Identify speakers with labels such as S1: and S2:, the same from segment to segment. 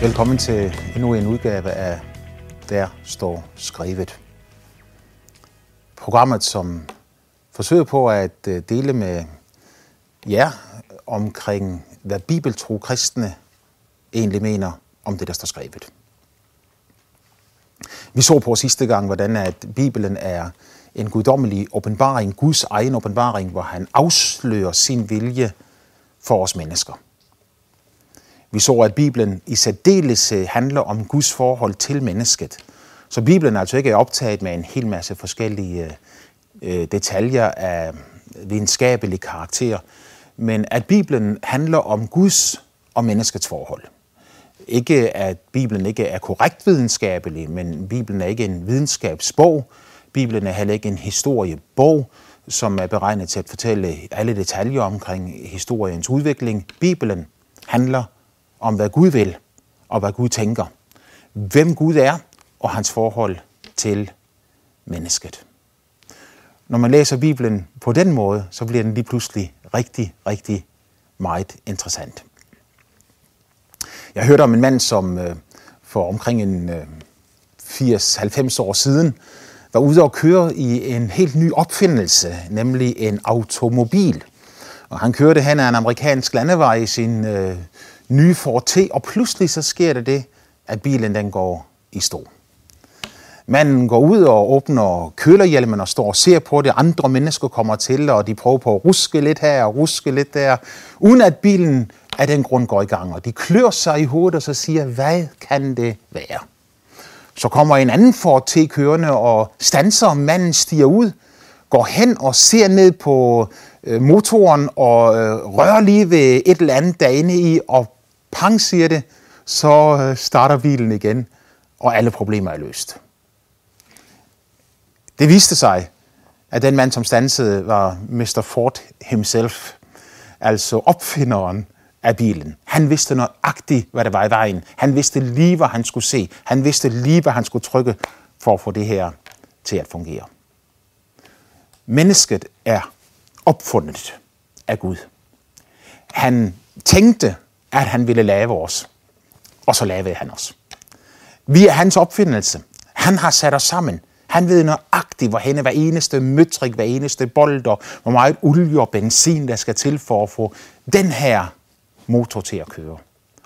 S1: Velkommen til endnu en udgave af Der står skrevet. Programmet, som forsøger på at øh, dele med jer omkring, hvad bibeltro kristne egentlig mener om det, der står skrevet. Vi så på sidste gang, hvordan at Bibelen er en guddommelig åbenbaring, Guds egen åbenbaring, hvor han afslører sin vilje for os mennesker. Vi så, at Bibelen i særdeleshed øh, handler om Guds forhold til mennesket. Så Bibelen er altså ikke optaget med en hel masse forskellige øh, øh detaljer af videnskabelig karakter, men at Bibelen handler om Guds og menneskets forhold. Ikke at Bibelen ikke er korrekt videnskabelig, men Bibelen er ikke en videnskabsbog. Bibelen er heller ikke en historiebog, som er beregnet til at fortælle alle detaljer omkring historiens udvikling. Bibelen handler om, hvad Gud vil og hvad Gud tænker. Hvem Gud er og hans forhold til mennesket. Når man læser Bibelen på den måde, så bliver den lige pludselig rigtig, rigtig meget interessant. Jeg hørte om en mand, som øh, for omkring en øh, 80-90 år siden var ude og køre i en helt ny opfindelse, nemlig en automobil. Og han kørte hen ad en amerikansk landevej i sin øh, nye Ford T, og pludselig så sker det det, at bilen den går i stå. Manden går ud og åbner kølerhjelmen og står og ser på det. Andre mennesker kommer til, og de prøver på at ruske lidt her og ruske lidt der, uden at bilen af den grund går i gang. Og de klør sig i hovedet og så siger, hvad kan det være? Så kommer en anden Ford T kørende og stanser, manden stiger ud, går hen og ser ned på øh, motoren og øh, rører lige ved et eller andet derinde i, og pang siger det, så øh, starter bilen igen, og alle problemer er løst. Det viste sig, at den mand, som stansede, var Mr. Ford himself, altså opfinderen af bilen. Han vidste nøjagtigt, hvad der var i vejen. Han vidste lige, hvad han skulle se. Han vidste lige, hvad han skulle trykke for at få det her til at fungere. Mennesket er opfundet af Gud. Han tænkte, at han ville lave os, og så lavede han os. Vi er hans opfindelse. Han har sat os sammen. Han ved nøjagtigt, hvor henne hver eneste møtrik, hver eneste bold, og hvor meget olie og benzin, der skal til for at få den her motor til at køre.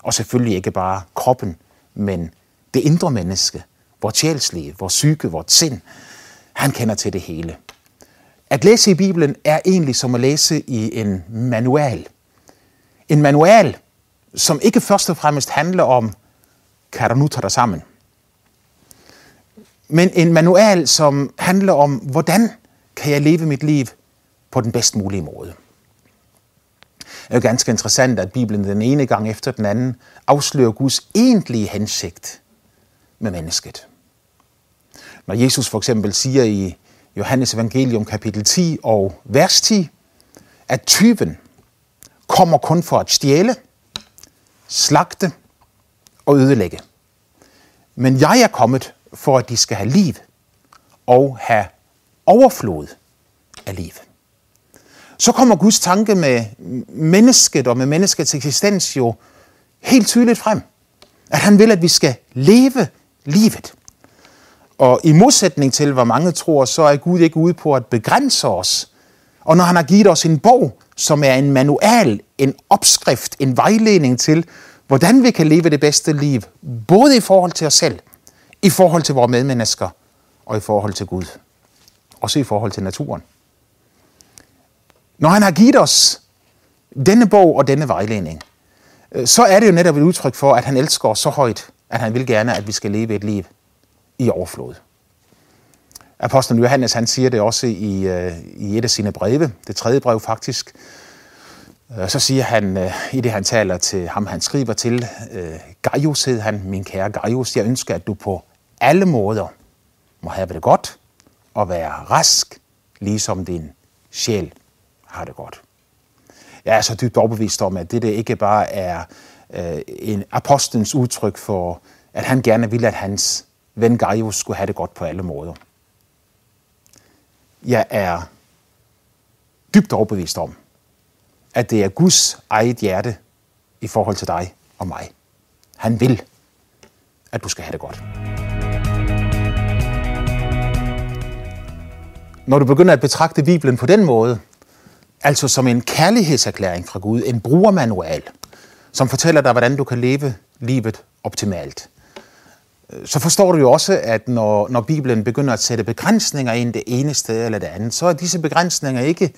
S1: Og selvfølgelig ikke bare kroppen, men det indre menneske, vores sjælslige, vores psyke, vores sind. Han kender til det hele. At læse i Bibelen er egentlig som at læse i en manual. En manual, som ikke først og fremmest handler om, kan du nu tage dig sammen? Men en manual, som handler om, hvordan kan jeg leve mit liv på den bedst mulige måde. Det er jo ganske interessant, at Bibelen den ene gang efter den anden afslører Guds egentlige hensigt med mennesket. Når Jesus for eksempel siger i Johannes evangelium kapitel 10 og vers 10, at tyven kommer kun for at stjæle, slagte og ødelægge. Men jeg er kommet for, at de skal have liv og have overflod af liv. Så kommer Guds tanke med mennesket og med menneskets eksistens jo helt tydeligt frem. At han vil, at vi skal leve livet. Og i modsætning til, hvad mange tror, så er Gud ikke ude på at begrænse os. Og når han har givet os en bog, som er en manual, en opskrift, en vejledning til, hvordan vi kan leve det bedste liv, både i forhold til os selv, i forhold til vores medmennesker og i forhold til Gud. Også i forhold til naturen. Når han har givet os denne bog og denne vejledning, øh, så er det jo netop et udtryk for, at han elsker os så højt, at han vil gerne, at vi skal leve et liv i overflod. Apostlen Johannes han siger det også i, øh, i et af sine breve, det tredje brev faktisk. Så siger han, øh, i det han taler til ham, han skriver til, øh, Gaius hed han, min kære Gaius, jeg ønsker, at du på alle måder må have det godt og være rask, ligesom din sjæl har det godt. Jeg er så dybt overbevist om, at det der ikke bare er øh, en apostlens udtryk for, at han gerne ville, at hans ven Gaius skulle have det godt på alle måder. Jeg er dybt overbevist om, at det er Guds eget hjerte i forhold til dig og mig. Han vil, at du skal have det godt. Når du begynder at betragte Bibelen på den måde, altså som en kærlighedserklæring fra Gud, en brugermanual, som fortæller dig, hvordan du kan leve livet optimalt, så forstår du jo også, at når, når Bibelen begynder at sætte begrænsninger ind det ene sted eller det andet, så er disse begrænsninger ikke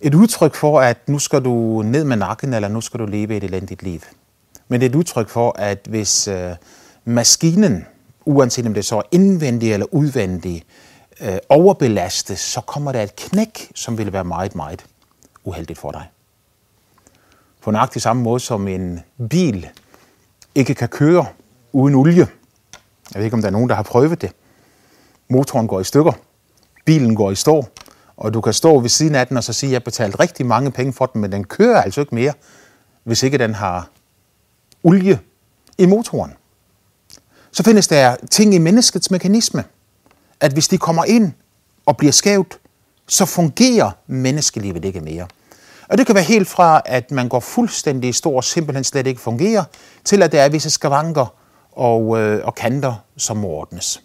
S1: et udtryk for, at nu skal du ned med nakken, eller nu skal du leve et elendigt liv. Men det er et udtryk for, at hvis øh, maskinen, uanset om det så er indvendig eller udvendig, øh, overbelastes, så kommer der et knæk, som vil være meget, meget uheldigt for dig. På nøjagtig samme måde som en bil ikke kan køre uden olie. Jeg ved ikke, om der er nogen, der har prøvet det. Motoren går i stykker, bilen går i stå, og du kan stå ved siden af den og så sige, at jeg har betalt rigtig mange penge for den, men den kører altså ikke mere, hvis ikke den har olie i motoren. Så findes der ting i menneskets mekanisme, at hvis de kommer ind og bliver skævt, så fungerer menneskelivet ikke mere. Og det kan være helt fra, at man går fuldstændig i stor og simpelthen slet ikke fungerer, til at der er visse skavanker og, øh, og kanter, som må ordnes.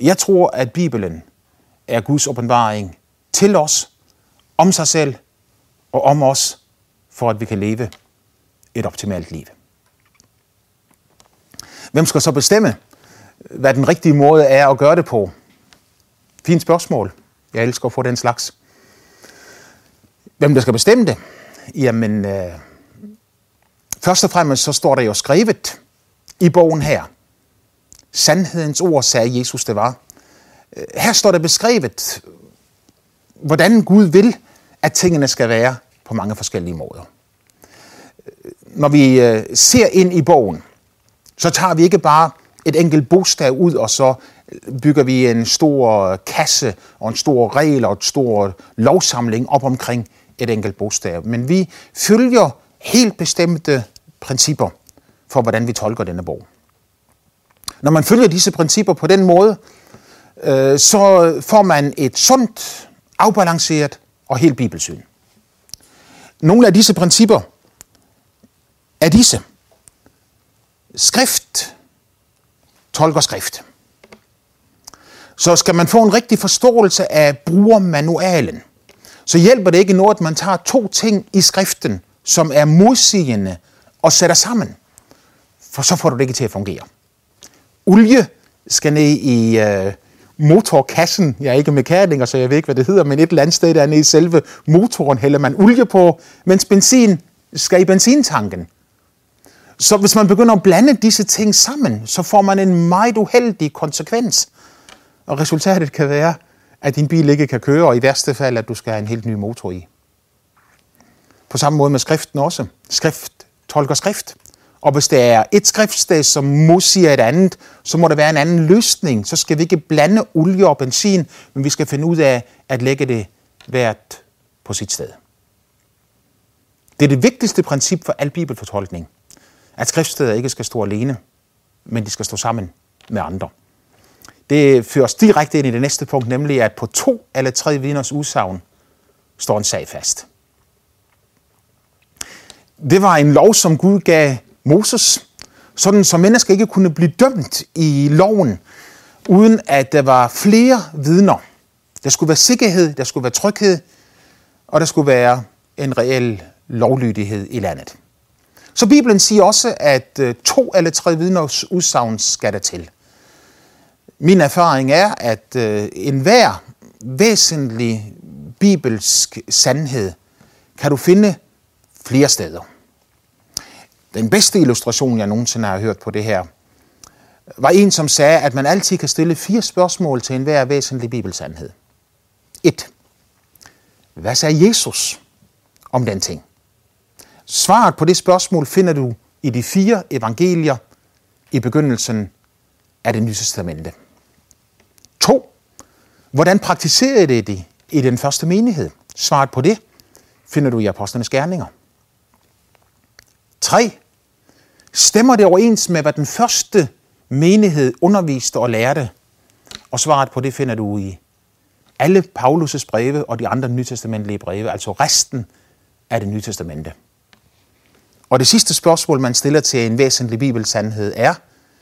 S1: Jeg tror, at Bibelen er Guds åbenbaring til os, om sig selv og om os, for at vi kan leve et optimalt liv. Hvem skal så bestemme, hvad den rigtige måde er at gøre det på? Fint spørgsmål. Jeg elsker at få den slags. Hvem der skal bestemme det? Jamen, øh, først og fremmest så står der jo skrevet i bogen her. Sandhedens ord, sagde Jesus, det var. Her står der beskrevet, hvordan Gud vil, at tingene skal være på mange forskellige måder. Når vi øh, ser ind i bogen, så tager vi ikke bare et enkelt bogstav ud, og så bygger vi en stor kasse og en stor regel og en stor lovsamling op omkring et enkelt bogstav. Men vi følger helt bestemte principper for, hvordan vi tolker denne bog. Når man følger disse principper på den måde, øh, så får man et sundt, afbalanceret og helt bibelsyn. Nogle af disse principper er disse. Skrift tolker skrift. Så skal man få en rigtig forståelse af brugermanualen, så hjælper det ikke noget, at man tager to ting i skriften, som er modsigende, og sætter sammen. For så får du det ikke til at fungere. Olie skal ned i øh, motorkassen. Jeg er ikke mekaniker, så jeg ved ikke, hvad det hedder, men et eller andet sted der nede i selve motoren hælder man olie på, mens benzin skal i benzintanken. Så hvis man begynder at blande disse ting sammen, så får man en meget uheldig konsekvens. Og resultatet kan være, at din bil ikke kan køre, og i værste fald, at du skal have en helt ny motor i. På samme måde med skriften også. Skrift tolker skrift. Og hvis det er et skriftsted, som modsiger et andet, så må der være en anden løsning. Så skal vi ikke blande olie og benzin, men vi skal finde ud af at lægge det hvert på sit sted. Det er det vigtigste princip for al bibelfortolkning, at skriftsteder ikke skal stå alene, men de skal stå sammen med andre. Det fører os direkte ind i det næste punkt, nemlig at på to eller tre vidners udsagn står en sag fast. Det var en lov, som Gud gav Moses, sådan så mennesker ikke kunne blive dømt i loven, uden at der var flere vidner. Der skulle være sikkerhed, der skulle være tryghed, og der skulle være en reel lovlydighed i landet. Så Bibelen siger også, at øh, to eller tre vidners udsagn skal der til. Min erfaring er, at øh, enhver væsentlig bibelsk sandhed kan du finde flere steder. Den bedste illustration, jeg nogensinde har hørt på det her, var en, som sagde, at man altid kan stille fire spørgsmål til enhver væsentlig bibelsandhed. 1. Hvad sagde Jesus om den ting? Svaret på det spørgsmål finder du i de fire evangelier i begyndelsen af det nye testamente. 2. Hvordan praktiserede det det i den første menighed? Svaret på det finder du i apostlenes gerninger. 3. Stemmer det overens med, hvad den første menighed underviste og lærte? Og svaret på det finder du i alle Paulus' breve og de andre nytestamentlige breve, altså resten af det nye testamente. Og det sidste spørgsmål, man stiller til en væsentlig bibelsandhed er,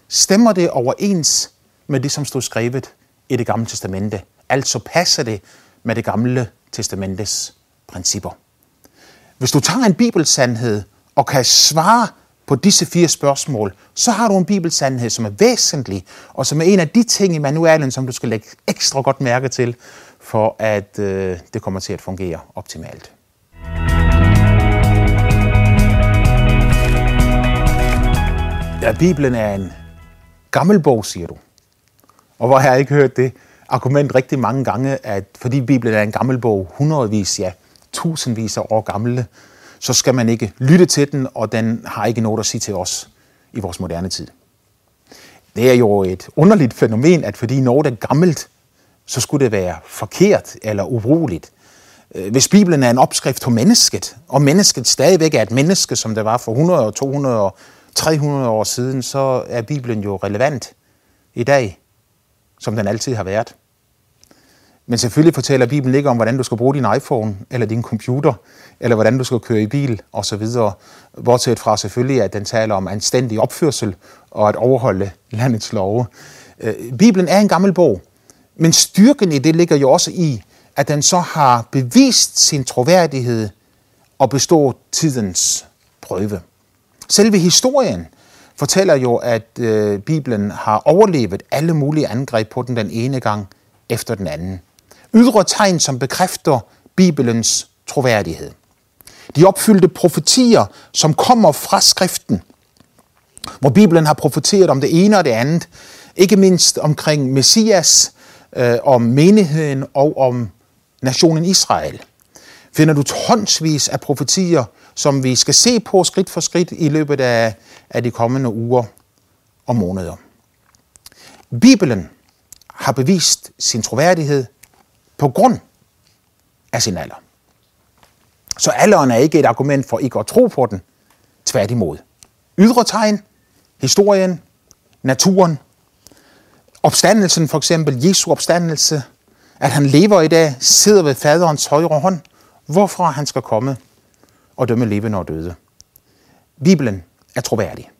S1: stemmer det overens med det, som stod skrevet i det gamle testamente. Altså passer det med det gamle testamentes principper. Hvis du tager en bibelsandhed og kan svare på disse fire spørgsmål, så har du en bibelsandhed, som er væsentlig, og som er en af de ting i manualen, som du skal lægge ekstra godt mærke til, for at øh, det kommer til at fungere optimalt. Ja, Bibelen er en gammel bog, siger du. Og hvor har jeg ikke hørt det argument rigtig mange gange, at fordi Bibelen er en gammel bog, hundredvis, ja, tusindvis af år gamle, så skal man ikke lytte til den, og den har ikke noget at sige til os i vores moderne tid. Det er jo et underligt fænomen, at fordi noget er gammelt, så skulle det være forkert eller ubrugeligt. Øh, hvis Bibelen er en opskrift på mennesket, og mennesket stadigvæk er et menneske, som det var for 100, 200 og 300 år siden, så er Bibelen jo relevant i dag, som den altid har været. Men selvfølgelig fortæller Bibelen ikke om, hvordan du skal bruge din iPhone, eller din computer, eller hvordan du skal køre i bil, osv. Bortset fra selvfølgelig, at den taler om anstændig opførsel og at overholde landets love. Øh, Bibelen er en gammel bog, men styrken i det ligger jo også i, at den så har bevist sin troværdighed og består tidens prøve. Selve historien fortæller jo, at øh, Bibelen har overlevet alle mulige angreb på den den ene gang efter den anden. Ydre tegn, som bekræfter Bibelens troværdighed. De opfyldte profetier, som kommer fra skriften, hvor Bibelen har profeteret om det ene og det andet, ikke mindst omkring Messias, øh, om menigheden og om nationen Israel. Finder du tonsvis af profetier, som vi skal se på skridt for skridt i løbet af, af de kommende uger og måneder. Bibelen har bevist sin troværdighed på grund af sin alder. Så alderen er ikke et argument for ikke at tro på den. Tværtimod. Ydre tegn, historien, naturen, opstandelsen for eksempel, Jesu opstandelse, at han lever i dag, sidder ved faderens højre hånd, hvorfra han skal komme og dømme levende og døde. Bibelen er troværdig.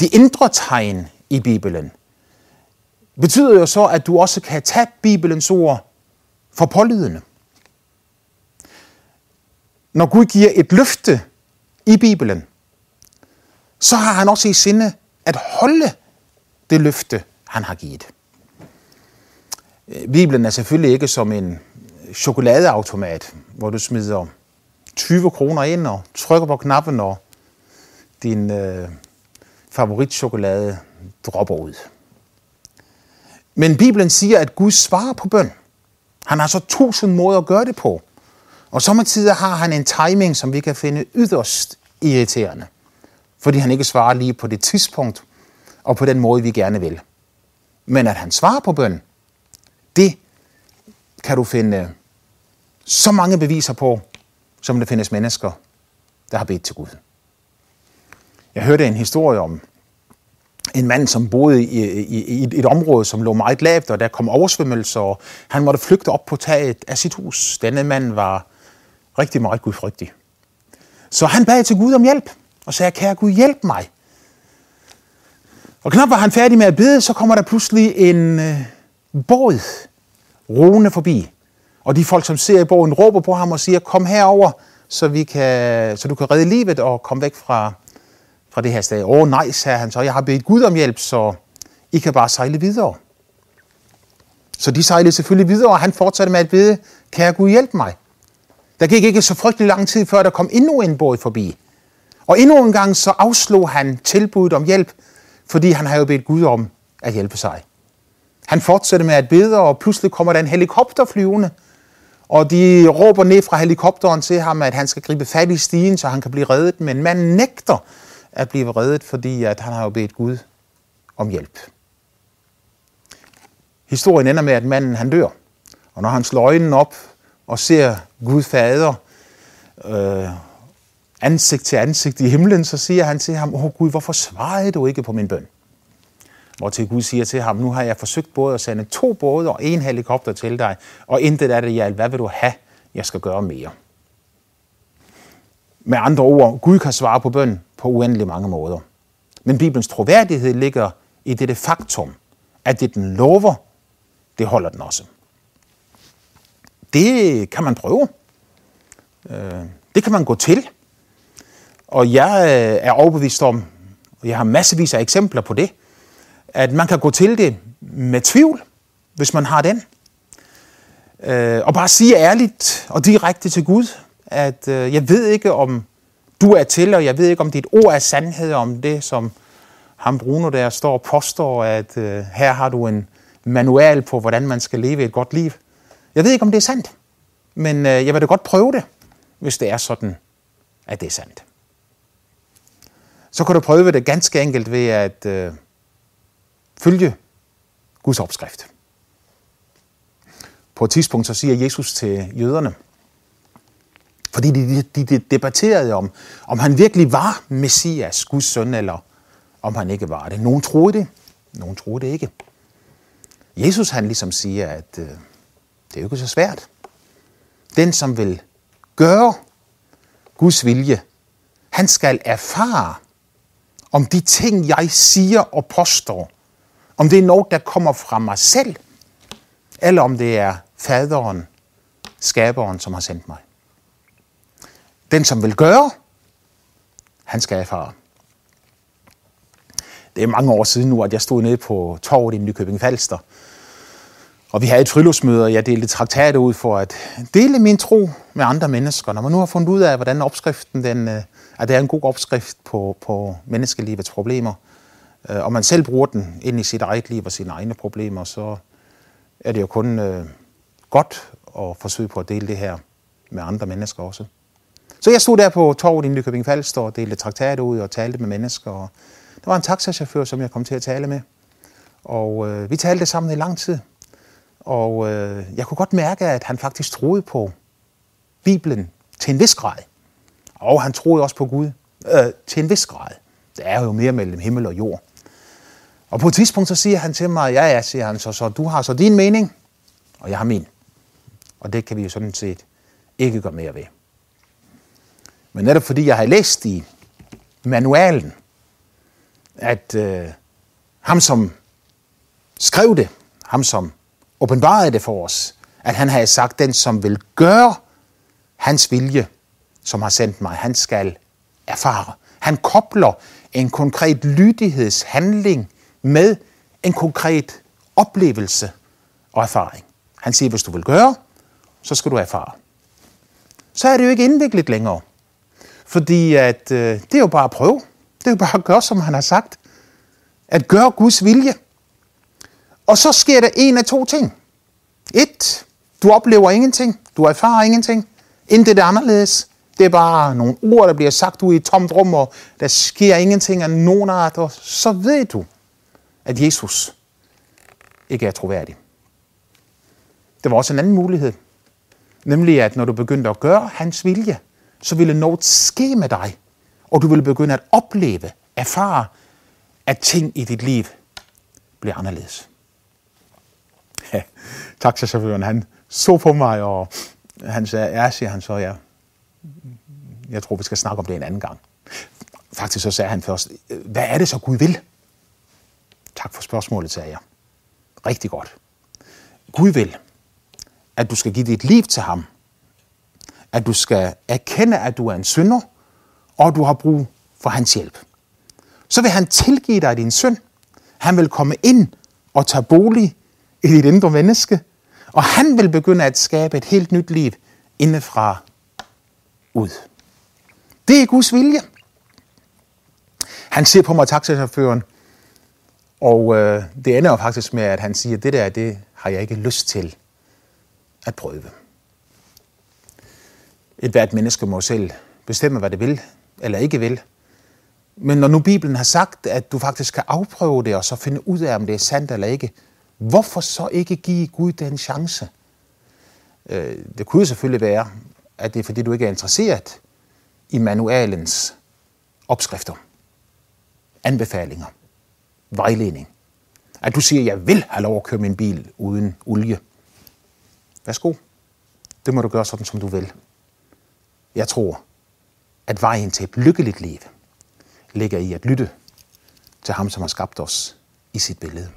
S1: De indre tegn i Bibelen betyder jo så, at du også kan tage Bibelens ord for pålydende. Når Gud giver et løfte i Bibelen, så har han også i sinde at holde det løfte, han har givet. Øh, Bibelen er selvfølgelig ikke som en chokoladeautomat, hvor du smider 20 kroner ind og trykker på knappen, og din øh, favoritchokolade dropper ud. Men Bibelen siger, at Gud svarer på bøn. Han har så tusind måder at gøre det på. Og samtidig har han en timing, som vi kan finde yderst irriterende. Fordi han ikke svarer lige på det tidspunkt og på den måde, vi gerne vil. Men at han svarer på bøn, det kan du finde så mange beviser på, som der findes mennesker, der har bedt til Gud. Jeg hørte en historie om en mand, som boede i, i, i et område, som lå meget lavt, og der kom oversvømmelser, og han måtte flygte op på taget af sit hus. Denne mand var rigtig meget gudfrygtig. Så han bad til Gud om hjælp, og sagde, kære Gud, hjælp mig. Og knap var han færdig med at bede, så kommer der pludselig en øh, båd roende forbi. Og de folk, som ser i båden, råber på ham og siger, kom herover, så, vi kan, så du kan redde livet og komme væk fra, fra det her sted. Åh oh, nej, sagde han så, jeg har bedt Gud om hjælp, så I kan bare sejle videre. Så de sejlede selvfølgelig videre, og han fortsatte med at bede, kære Gud hjælp mig. Der gik ikke så frygtelig lang tid, før der kom endnu en båd forbi. Og endnu en gang så afslog han tilbuddet om hjælp, fordi han havde jo bedt Gud om at hjælpe sig. Han fortsatte med at bede, og pludselig kommer der en helikopter flyvende, og de råber ned fra helikopteren til ham, at han skal gribe fat i stigen, så han kan blive reddet. Men manden nægter at blive reddet, fordi at han har jo bedt Gud om hjælp. Historien ender med, at manden han dør. Og når han slår øjnene op og ser Gud fader øh, ansigt til ansigt i himlen, så siger han til ham, åh Gud, hvorfor svarede du ikke på min bøn? Hvor til Gud siger til ham, nu har jeg forsøgt både at sende to både og en helikopter til dig, og intet af det i. Hvad vil du have, jeg skal gøre mere? Med andre ord, Gud kan svare på bøn på uendelig mange måder. Men Bibelens troværdighed ligger i dette faktum, at det den lover, det holder den også. Det kan man prøve. Øh, det kan man gå til. Og jeg øh, er overbevist om, og jeg har massevis af eksempler på det, at man kan gå til det med tvivl, hvis man har den. Øh, og bare sige ærligt og direkte til Gud, at øh, jeg ved ikke, om du er til, og jeg ved ikke, om dit ord er sandhed om det, som ham Bruno der står og påstår, at øh, her har du en manual på, hvordan man skal leve et godt liv. Jeg ved ikke, om det er sandt, men øh, jeg vil da godt prøve det hvis det er sådan, at det er sandt. Så kan du prøve det ganske enkelt ved at øh, følge Guds opskrift. På et tidspunkt så siger Jesus til jøderne, fordi de, de, de debatterede om, om han virkelig var Messias, Guds søn, eller om han ikke var det. Nogen troede det, nogen troede det ikke. Jesus han ligesom siger, at øh, det er jo ikke så svært. Den, som vil gøre Guds vilje. Han skal erfare, om de ting, jeg siger og påstår, om det er noget, der kommer fra mig selv, eller om det er faderen, skaberen, som har sendt mig. Den, som vil gøre, han skal erfare. Det er mange år siden nu, at jeg stod nede på torvet i Nykøbing Falster, og vi havde et friluftsmøde, og jeg delte traktater ud for at dele min tro med andre mennesker. Når man nu har fundet ud af, hvordan opskriften, den, øh, at det er en god opskrift på, på menneskelivets problemer, øh, og man selv bruger den ind i sit eget liv og sine egne problemer, så er det jo kun øh, godt at forsøge på at dele det her med andre mennesker også. Så jeg stod der på torvet i Nykøbing Falster og delte traktater ud og talte med mennesker. Og der var en taxachauffør, som jeg kom til at tale med. Og øh, vi talte sammen i lang tid. Og øh, jeg kunne godt mærke, at han faktisk troede på Bibelen til en vis grad. Og han troede også på Gud øh, til en vis grad. Det er jo mere mellem himmel og jord. Og på et tidspunkt så siger han til mig, ja ja, siger han så, så du har så din mening, og jeg har min. Og det kan vi jo sådan set ikke gøre mere ved. Men netop fordi jeg har læst i manualen, at øh, ham som skrev det, ham som åbenbarede det for os, at han havde sagt, den som vil gøre hans vilje, som har sendt mig, han skal erfare. Han kobler en konkret lydighedshandling med en konkret oplevelse og erfaring. Han siger, hvis du vil gøre, så skal du erfare. Så er det jo ikke indviklet længere. Fordi at, øh, det er jo bare at prøve. Det er jo bare at gøre, som han har sagt. At gøre Guds vilje. Og så sker der en af to ting. Et, du oplever ingenting. Du erfarer ingenting. Intet er anderledes. Det er bare nogle ord, der bliver sagt ud i et tomt rum, og der sker ingenting af nogen art, og så ved du, at Jesus ikke er troværdig. Det var også en anden mulighed. Nemlig, at når du begyndte at gøre hans vilje, så ville noget ske med dig, og du ville begynde at opleve, erfare, at ting i dit liv bliver anderledes. taxachaufføren, han så på mig, og han sagde, ja, siger han så, ja. Jeg tror, vi skal snakke om det en anden gang. Faktisk så sagde han først, hvad er det så Gud vil? Tak for spørgsmålet, sagde jeg. Rigtig godt. Gud vil, at du skal give dit liv til ham. At du skal erkende, at du er en synder, og du har brug for hans hjælp. Så vil han tilgive dig din synd. Han vil komme ind og tage bolig i dit indre menneske, og han vil begynde at skabe et helt nyt liv indefra ud. Det er Guds vilje. Han ser på mig, taxachaufføren, og øh, det ender jo faktisk med, at han siger, det der, det har jeg ikke lyst til at prøve. Et hvert menneske må selv bestemme, hvad det vil eller ikke vil. Men når nu Bibelen har sagt, at du faktisk kan afprøve det, og så finde ud af, om det er sandt eller ikke, Hvorfor så ikke give Gud den chance? Øh, det kunne selvfølgelig være, at det er fordi, du ikke er interesseret i manualens opskrifter, anbefalinger, vejledning. At du siger, at jeg vil have lov at køre min bil uden olie. Værsgo. Det må du gøre sådan, som du vil. Jeg tror, at vejen til et lykkeligt liv ligger i at lytte til ham, som har skabt os i sit billede.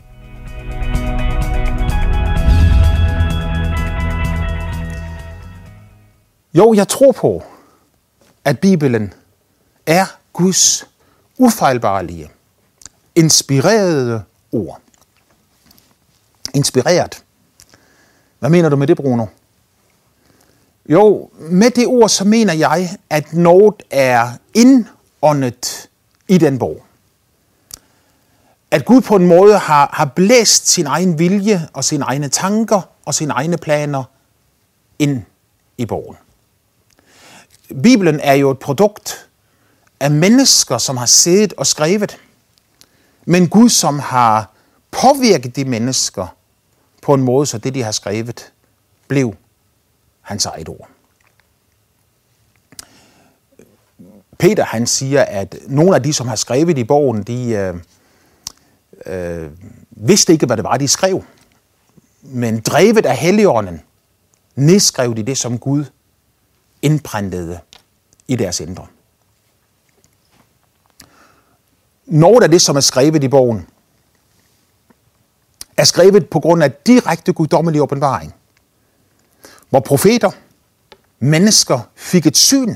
S1: Jo, jeg tror på, at Bibelen er Guds ufejlbarlige, inspirerede ord. Inspireret. Hvad mener du med det, Bruno? Jo, med det ord, så mener jeg, at noget er indåndet i den bog. At Gud på en måde har, har blæst sin egen vilje og sine egne tanker og sine egne planer ind i bogen. Bibelen er jo et produkt af mennesker, som har siddet og skrevet, men Gud, som har påvirket de mennesker på en måde, så det, de har skrevet, blev hans eget ord. Peter han siger, at nogle af de, som har skrevet i bogen, de øh, øh, vidste ikke, hvad det var, de skrev. Men drevet af Helligånden, nedskrev de det, som Gud indprintede i deres indre. Noget af det, som er skrevet i bogen, er skrevet på grund af direkte guddommelig åbenbaring, hvor profeter, mennesker fik et syn,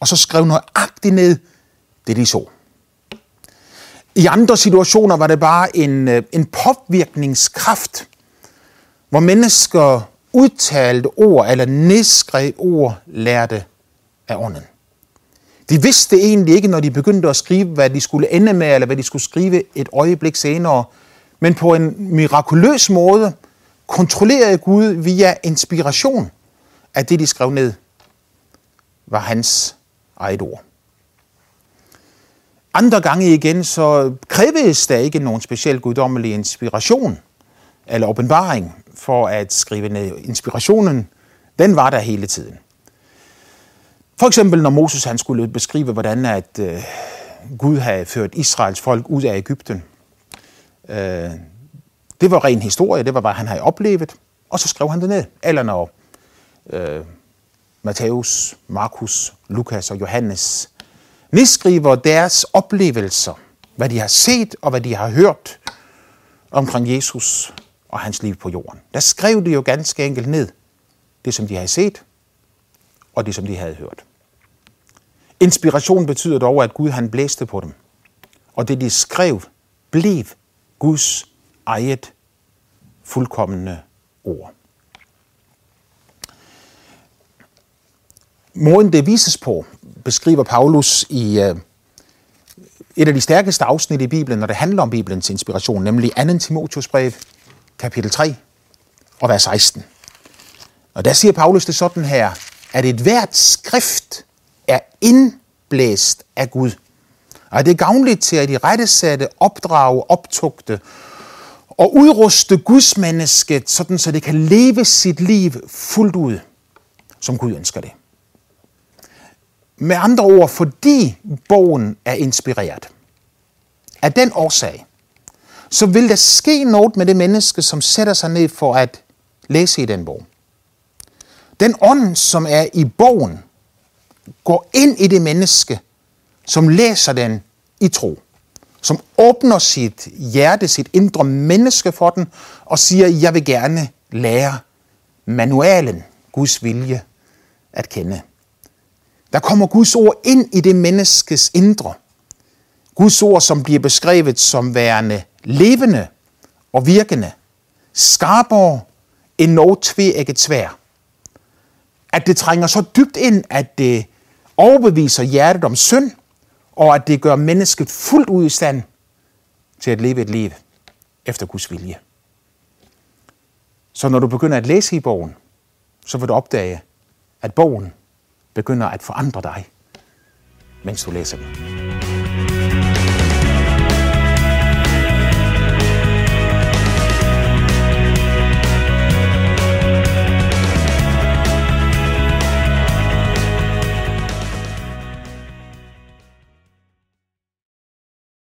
S1: og så skrev nøjagtigt ned det, de så. I andre situationer var det bare en, øh, en påvirkningskraft, hvor mennesker udtalte ord eller nedskrev ord lærte af ånden. De vidste egentlig ikke, når de begyndte at skrive, hvad de skulle ende med, eller hvad de skulle skrive et øjeblik senere. Men på en mirakuløs måde kontrollerede Gud via inspiration, at det, de skrev ned, var hans eget ord. Andre gange igen, så krævedes der ikke nogen speciel guddommelig inspiration eller åbenbaring for at skrive ned. Inspirationen, den var der hele tiden. For eksempel når Moses han skulle beskrive, hvordan at øh, Gud havde ført Israels folk ud af Ægypten. Øh, det var ren historie, det var, hvad han havde oplevet, og så skrev han det ned. Eller når øh, Matthæus, Markus, Lukas og Johannes nedskriver deres oplevelser, hvad de har set og hvad de har hørt omkring Jesus og hans liv på jorden. Der skrev de jo ganske enkelt ned det, som de havde set, og det, som de havde hørt. Inspiration betyder dog, at Gud han blæste på dem. Og det, de skrev, blev Guds eget fuldkommende ord. Måden det vises på, beskriver Paulus i øh, et af de stærkeste afsnit i Bibelen, når det handler om Bibelens inspiration, nemlig 2. Timotius brev, kapitel 3 og vers 16. Og der siger Paulus det sådan her, at et hvert skrift er indblæst af Gud. Og det er gavnligt til at i rette sætte, opdrage, optugte og udruste Guds mennesket, sådan så det kan leve sit liv fuldt ud, som Gud ønsker det. Med andre ord, fordi bogen er inspireret. Af den årsag, så vil der ske noget med det menneske, som sætter sig ned for at læse i den bog. Den ånd, som er i bogen, går ind i det menneske, som læser den i tro. Som åbner sit hjerte, sit indre menneske for den, og siger, jeg vil gerne lære manualen, Guds vilje, at kende. Der kommer Guds ord ind i det menneskes indre. Guds ord, som bliver beskrevet som værende levende og virkende, skarpere end noget tveægget svær. At det trænger så dybt ind, at det overbeviser hjertet om synd, og at det gør mennesket fuldt ud i stand til at leve et liv efter Guds vilje. Så når du begynder at læse i bogen, så vil du opdage, at bogen begynder at forandre dig, mens du læser den.